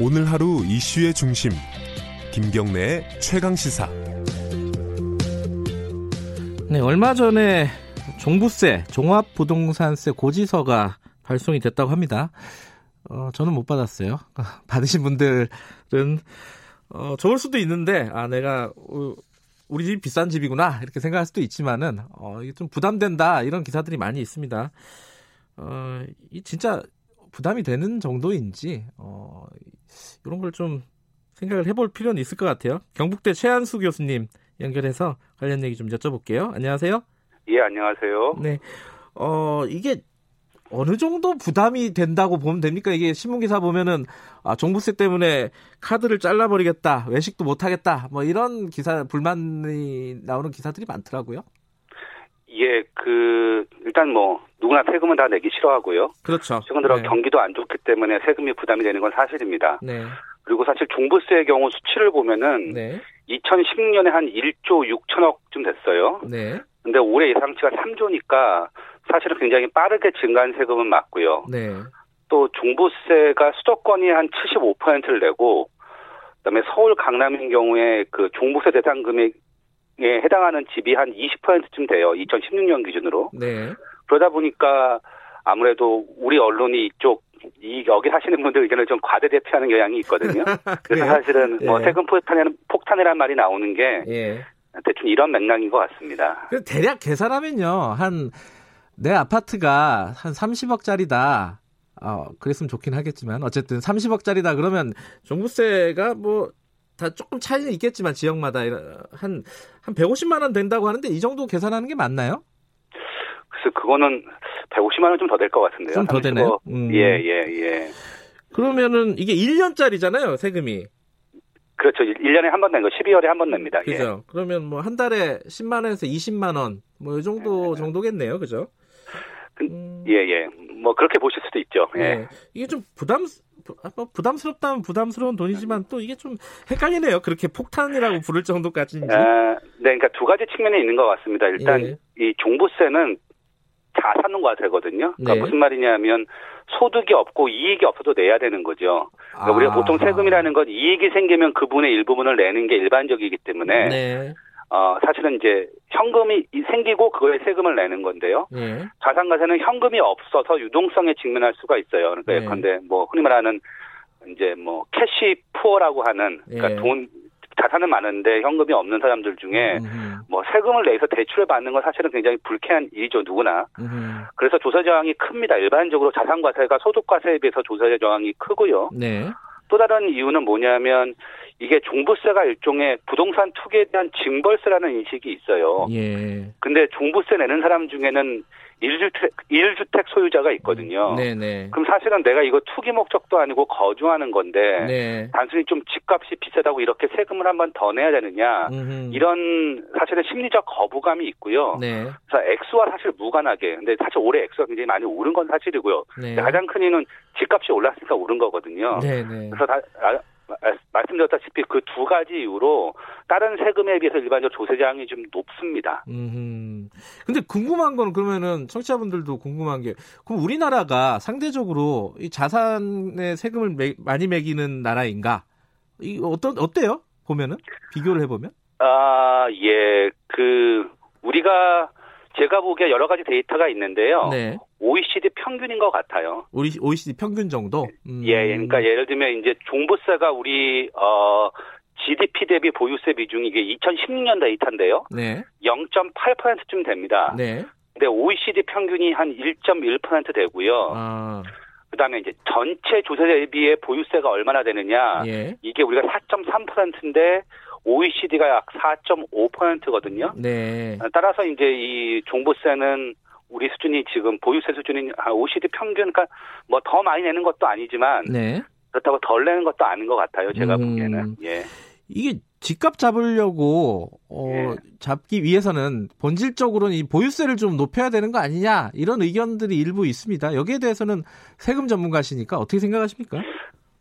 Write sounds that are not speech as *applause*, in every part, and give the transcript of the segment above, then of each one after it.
오늘 하루 이슈의 중심 김경래의 최강 시사. 네, 얼마 전에 종부세, 종합부동산세 고지서가 발송이 됐다고 합니다. 어, 저는 못 받았어요. *laughs* 받으신 분들은 어, 좋을 수도 있는데 아 내가 어, 우리 집 비싼 집이구나 이렇게 생각할 수도 있지만은 어, 이게 좀 부담된다 이런 기사들이 많이 있습니다. 어, 이 진짜 부담이 되는 정도인지 어, 이런 걸 좀 생각을 해볼 필요는 있을 것 같아요. 경북대 최한수 교수님 연결해서 관련 얘기 좀 여쭤볼게요. 안녕하세요. 예, 안녕하세요. 네. 어, 이게 어느 정도 부담이 된다고 보면 됩니까? 이게 신문기사 보면은, 아, 종부세 때문에 카드를 잘라버리겠다, 외식도 못하겠다, 뭐 이런 기사, 불만이 나오는 기사들이 많더라고요. 예, 그, 일단 뭐, 누구나 세금은 다 내기 싫어하고요. 그렇죠. 최근 들어 네. 경기도 안 좋기 때문에 세금이 부담이 되는 건 사실입니다. 네. 그리고 사실 종부세의 경우 수치를 보면은 네. 2016년에 한 1조 6천억쯤 됐어요. 네. 근데 올해 예상치가 3조니까 사실은 굉장히 빠르게 증가한 세금은 맞고요. 네. 또 종부세가 수도권이 한 75%를 내고 그다음에 서울 강남인 경우에 그 종부세 대상 금액 에 해당하는 집이 한 20%쯤 돼요. 2016년 기준으로. 네. 그러다 보니까 아무래도 우리 언론이 이쪽 이 여기 사시는 분들 의견을 좀 과대 대표하는 경향이 있거든요. *laughs* 그래서? 사실은 뭐 예. 세금 폭탄이라는 폭탄이란 말이 나오는 게 예. 대충 이런 맥락인 것 같습니다. 그 대략 계산하면요. 한, 내 아파트가 한 30억짜리다. 어, 그랬으면 좋긴 하겠지만, 어쨌든 30억짜리다 그러면 종부세가 뭐, 다 조금 차이는 있겠지만, 지역마다 한, 한 150만 원 된다고 하는데, 이 정도 계산하는 게 맞나요? 그래서 그거는 150만 원 좀 더 될 것 같은데요. 좀더 30억. 되나요? 음. 예, 예, 예. 그러면은 이게 1년짜리잖아요, 세금이. 그렇죠. 1년에 한 번 낸 거 12월에 한 번 냅니다. 예. 그죠? 그러면 뭐 한 달에 10만 원에서 20만 원, 뭐 이 정도 정도겠네요, 그죠? 그- 음, 예, 예. 뭐 그렇게 보실 수도 있죠. 예. 네. 이게 좀 부담, 뭐 부담스럽다면 부담스러운 돈이지만 또 이게 좀 헷갈리네요. 그렇게 폭탄이라고 부를 정도까지인지. 아, 네, 그러니까 두 가지 측면이 있는 것 같습니다. 일단 예. 이 종부세는 자산과세거든요. 그러니까 네. 무슨 말이냐면 소득이 없고 이익이 없어도 내야 되는 거죠. 그러니까 우리가 보통. 세금이라는 건 이익이 생기면 그분의 일부분을 내는 게 일반적이기 때문에 네. 어, 사실은 이제 현금이 이- 생기고 그거에 세금을 내는 건데요. 예. 자산가세는 현금이 없어서 유동성에 직면할 수가 있어요. 그러니까 네. 예컨대 뭐 흔히 말하는 이제 뭐 cash poor라고 하는 그러니까 예. 돈 자산은 많은데 현금이 없는 사람들 중에 음흠, 뭐 세금을 내서 대출을 받는 건 사실은 굉장히 불쾌한 일이죠 누구나. 음흠. 그래서 조세 저항이 큽니다. 일반적으로 자산과세가 소득과세에 비해서 조세 저항이 크고요. 네. 또 다른 이유는 뭐냐면 이게 종부세가 일종의 부동산 투기에 대한 징벌세라는 인식이 있어요. 예. 근데 종부세 내는 사람 중에는 1주택, 1주택 소유자가 있거든요. 네네. 그럼 사실은 내가 이거 투기 목적도 아니고 거주하는 건데 네. 단순히 좀 집값이 비싸다고 이렇게 세금을 한 번 더 내야 되느냐 음흠. 이런 사실은 심리적 거부감이 있고요. 네. 그래서 액수와 사실 무관하게 근데 사실 올해 액수가 굉장히 많이 오른 건 사실이고요. 네. 가장 큰 이유는 집값이 올랐으니까 오른 거거든요. 네네. 그래서 다, 아, 아, 말씀드렸다시피 그 두 가지 이유로 다른 세금에 비해서 일반적으로 조세 제한이 좀 높습니다. 음. 근데 궁금한 건 그러면은 청취자분들도 궁금한 게 그럼 우리나라가 상대적으로 이 자산의 세금을 매- 많이 매기는 나라인가? 이 어떤 어때요? 보면은 비교를 해 보면? 아, 예. 그 우리가 제가 보기에 여러 가지 데이터가 있는데요. 네. OECD 평균인 것 같아요. OECD 평균 정도? 음. 예, 그러니까 예를 들면 이제 종부세가 우리 어 GDP 대비 보유세 비중이 이게 2016년 데이터인데요. 네. 0.8%쯤 됩니다. 네. 근데 OECD 평균이 한 1.1% 되고요. 아, 그다음에 이제 전체 조세 대비의 보유세가 얼마나 되느냐? 예. 이게 우리가 4.3%인데 OECD가 약 4.5%거든요. 네. 따라서 이제 이 종부세는 우리 수준이 지금 보유세 수준이 한 OECD 평균, 그러니까 뭐 더 많이 내는 것도 아니지만 네. 그렇다고 덜 내는 것도 아닌 것 같아요. 제가 음. 보기에는. 예. 이게 집값 잡으려고 어, 예. 잡기 위해서는 본질적으로는 이 보유세를 좀 높여야 되는 거 아니냐 이런 의견들이 일부 있습니다. 여기에 대해서는 세금 전문가시니까 어떻게 생각하십니까?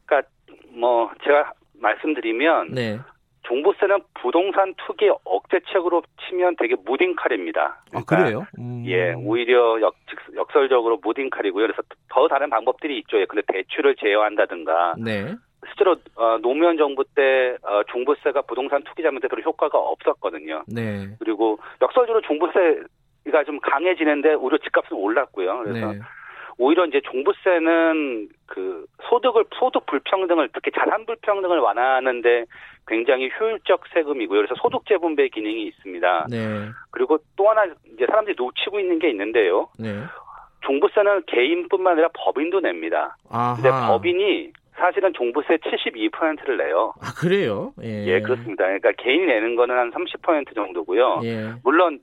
그러니까 뭐 제가 말씀드리면 네. 종부세는 부동산 투기 억제책으로 치면 되게 무딘칼입니다. 아 그래요? 음. 예, 오히려 역, 역설적으로 무딘칼이고요. 그래서 더 다른 방법들이 있죠. 예, 근데 대출을 제어한다든가 네. 실제로 어, 노무현 정부 때 어, 종부세가 부동산 투기자한테 별로 효과가 없었거든요. 네. 그리고 역설적으로 종부세가 좀 강해지는데 오히려 집값은 올랐고요. 그래서 네. 오히려 이제 종부세는 그 소득을 소득 불평등을 특히 자산 불평등을 완화하는데 굉장히 효율적 세금이고요. 그래서 소득 재분배 기능이 있습니다. 네. 그리고 또 하나 이제 사람들이 놓치고 있는 게 있는데요. 네. 종부세는 개인뿐만 아니라 법인도 냅니다. 아하. 근데 법인이 사실은 종부세 72%를 내요. 아, 그래요? 예. 예, 그렇습니다. 그러니까 개인이 내는 거는 한 30% 정도고요. 예. 물론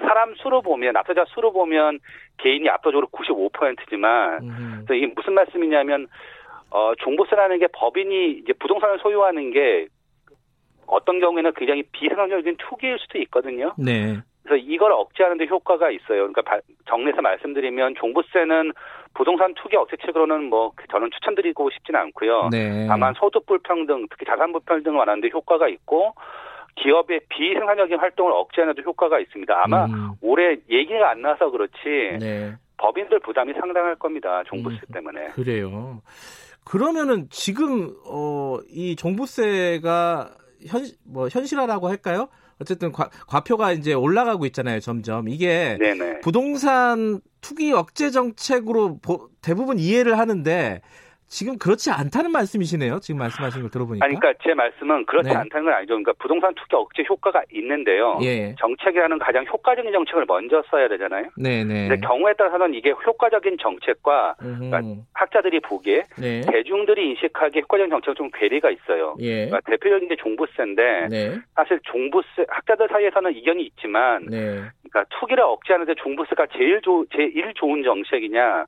사람 수로 보면 납세자 수로 보면 개인이 압도적으로 95%지만 음흠. 그래서 이게 무슨 말씀이냐면 어 종부세라는 게 법인이 이제 부동산을 소유하는 게 어떤 경우에는 굉장히 비생산적인 투기일 수도 있거든요. 네. 그래서 이걸 억제하는 데 효과가 있어요. 그러니까 바- 정리해서 말씀드리면 종부세는 부동산 투기 억제책으로는 뭐 저는 추천드리고 싶지는 않고요. 네. 다만 소득 불평등, 특히 자산 불평등을 완화하는 데 효과가 있고 기업의 비생산적인 활동을 억제하는 데 효과가 있습니다. 아마 음. 올해 얘기가 안 나서 그렇지 네. 법인들 부담이 상당할 겁니다. 종부세 음. 때문에. 그래요. 그러면은 지금 어 이 종부세가 현 뭐 현실화라고 할까요? 어쨌든 과, 과표가 이제 올라가고 있잖아요, 점점. 이게 네네. 부동산 투기 억제 정책으로 보- 대부분 이해를 하는데 지금 그렇지 않다는 말씀이시네요. 지금 말씀하신 걸 들어보니까. 아니, 그러니까 제 말씀은 그렇지 네. 않다는 건 아니죠. 그러니까 부동산 투기 억제 효과가 있는데요. 예. 정책이라는 가장 효과적인 정책을 먼저 써야 되잖아요. 네, 네. 근데 경우에 따라서는 이게 효과적인 정책과. 그러니까 학자들이 보기에 네. 대중들이 인식하기에 효과적인 정책은 좀 괴리가 있어요. 예. 그러니까 대표적인 게 종부세인데 네. 사실 종부세 학자들 사이에서는 이견이 있지만 네. 그러니까 투기를 억제하는데 종부세가 제일 조, 제일 좋은 정책이냐.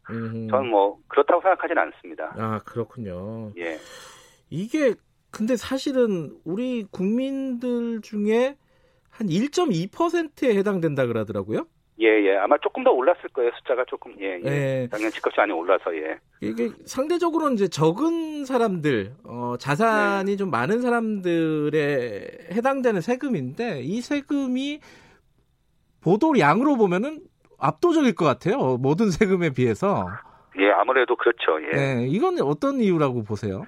저는 뭐 그렇다고 생각하지는 않습니다. 아, 그렇군요. 예. 이게 근데 사실은 우리 국민들 중에 한 1.2%에 해당된다 그러더라고요. 예, 예. 아마 조금 더 올랐을 거예요. 숫자가 조금. 예, 예. 예. 작년 집값이 많이 올라서 예. 이게 상대적으로 이제 적은 사람들, 어, 자산이 좀 많은 사람들에 해당되는 세금인데 이 세금이 보도량으로 보면은 압도적일 것 같아요. 모든 세금에 비해서. 예, 아무래도 그렇죠. 예. 네, 이건 어떤 이유라고 보세요?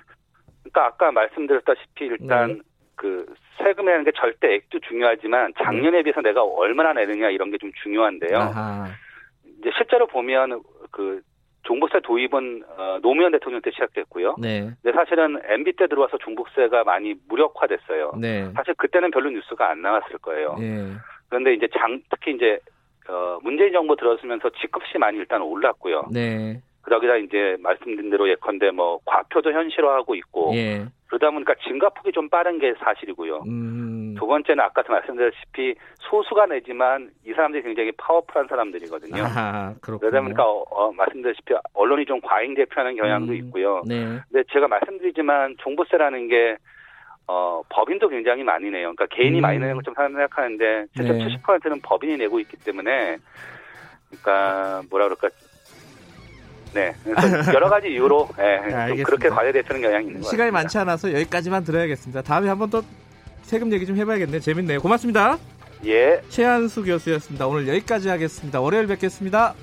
그러니까 아까 말씀드렸다시피 일단 네. 그 세금이라는 게 절대 액도 중요하지만 작년에 비해서 내가 얼마나 내느냐 이런 게 좀 중요한데요. 아하. 이제 실제로 보면 그 종부세 도입은 어, 노무현 대통령 때 시작됐고요. 네, 근데 사실은 MB 때 들어와서 종부세가 많이 무력화됐어요. 네, 사실 그때는 별로 뉴스가 안 나왔을 거예요. 예, 그런데 이제 장 특히 이제 어, 문재인 정부 들어서면서 집값이 많이 일단 올랐고요. 네, 그러기다 이제 말씀드린 대로 예컨대 뭐 과표도 현실화하고 있고 예, 그러다 보니까 증가폭이 좀 빠른 게 사실이고요. 음, 두 번째는 아까도 말씀드렸다시피 소수가 내지만 이 사람들이 굉장히 파워풀한 사람들이거든요. 아하, 그렇군요. 그러다 보니까 어, 어, 말씀드렸다시피 언론이 좀 과잉 대표하는 경향도 음, 있고요. 네, 근데 제가 말씀드리지만 종부세라는 게 어, 법인도 굉장히 많이 내요. 그러니까 개인이 음. 많이 내는 걸좀 생각하는데 실제 네. 70%는 법인이 내고 있기 때문에 그러니까 뭐라 그럴까 네. 여러 가지 이유로 *laughs* 예, 좀 알겠습니다. 그렇게 과대되는 경향이 있는 것 시간이 같습니다. 많지 않아서 여기까지만 들어야겠습니다. 다음에 한번 더 세금 얘기 좀 해봐야겠네요. 재밌네요. 고맙습니다. 예. 최한수 교수였습니다. 오늘 여기까지 하겠습니다. 월요일 뵙겠습니다.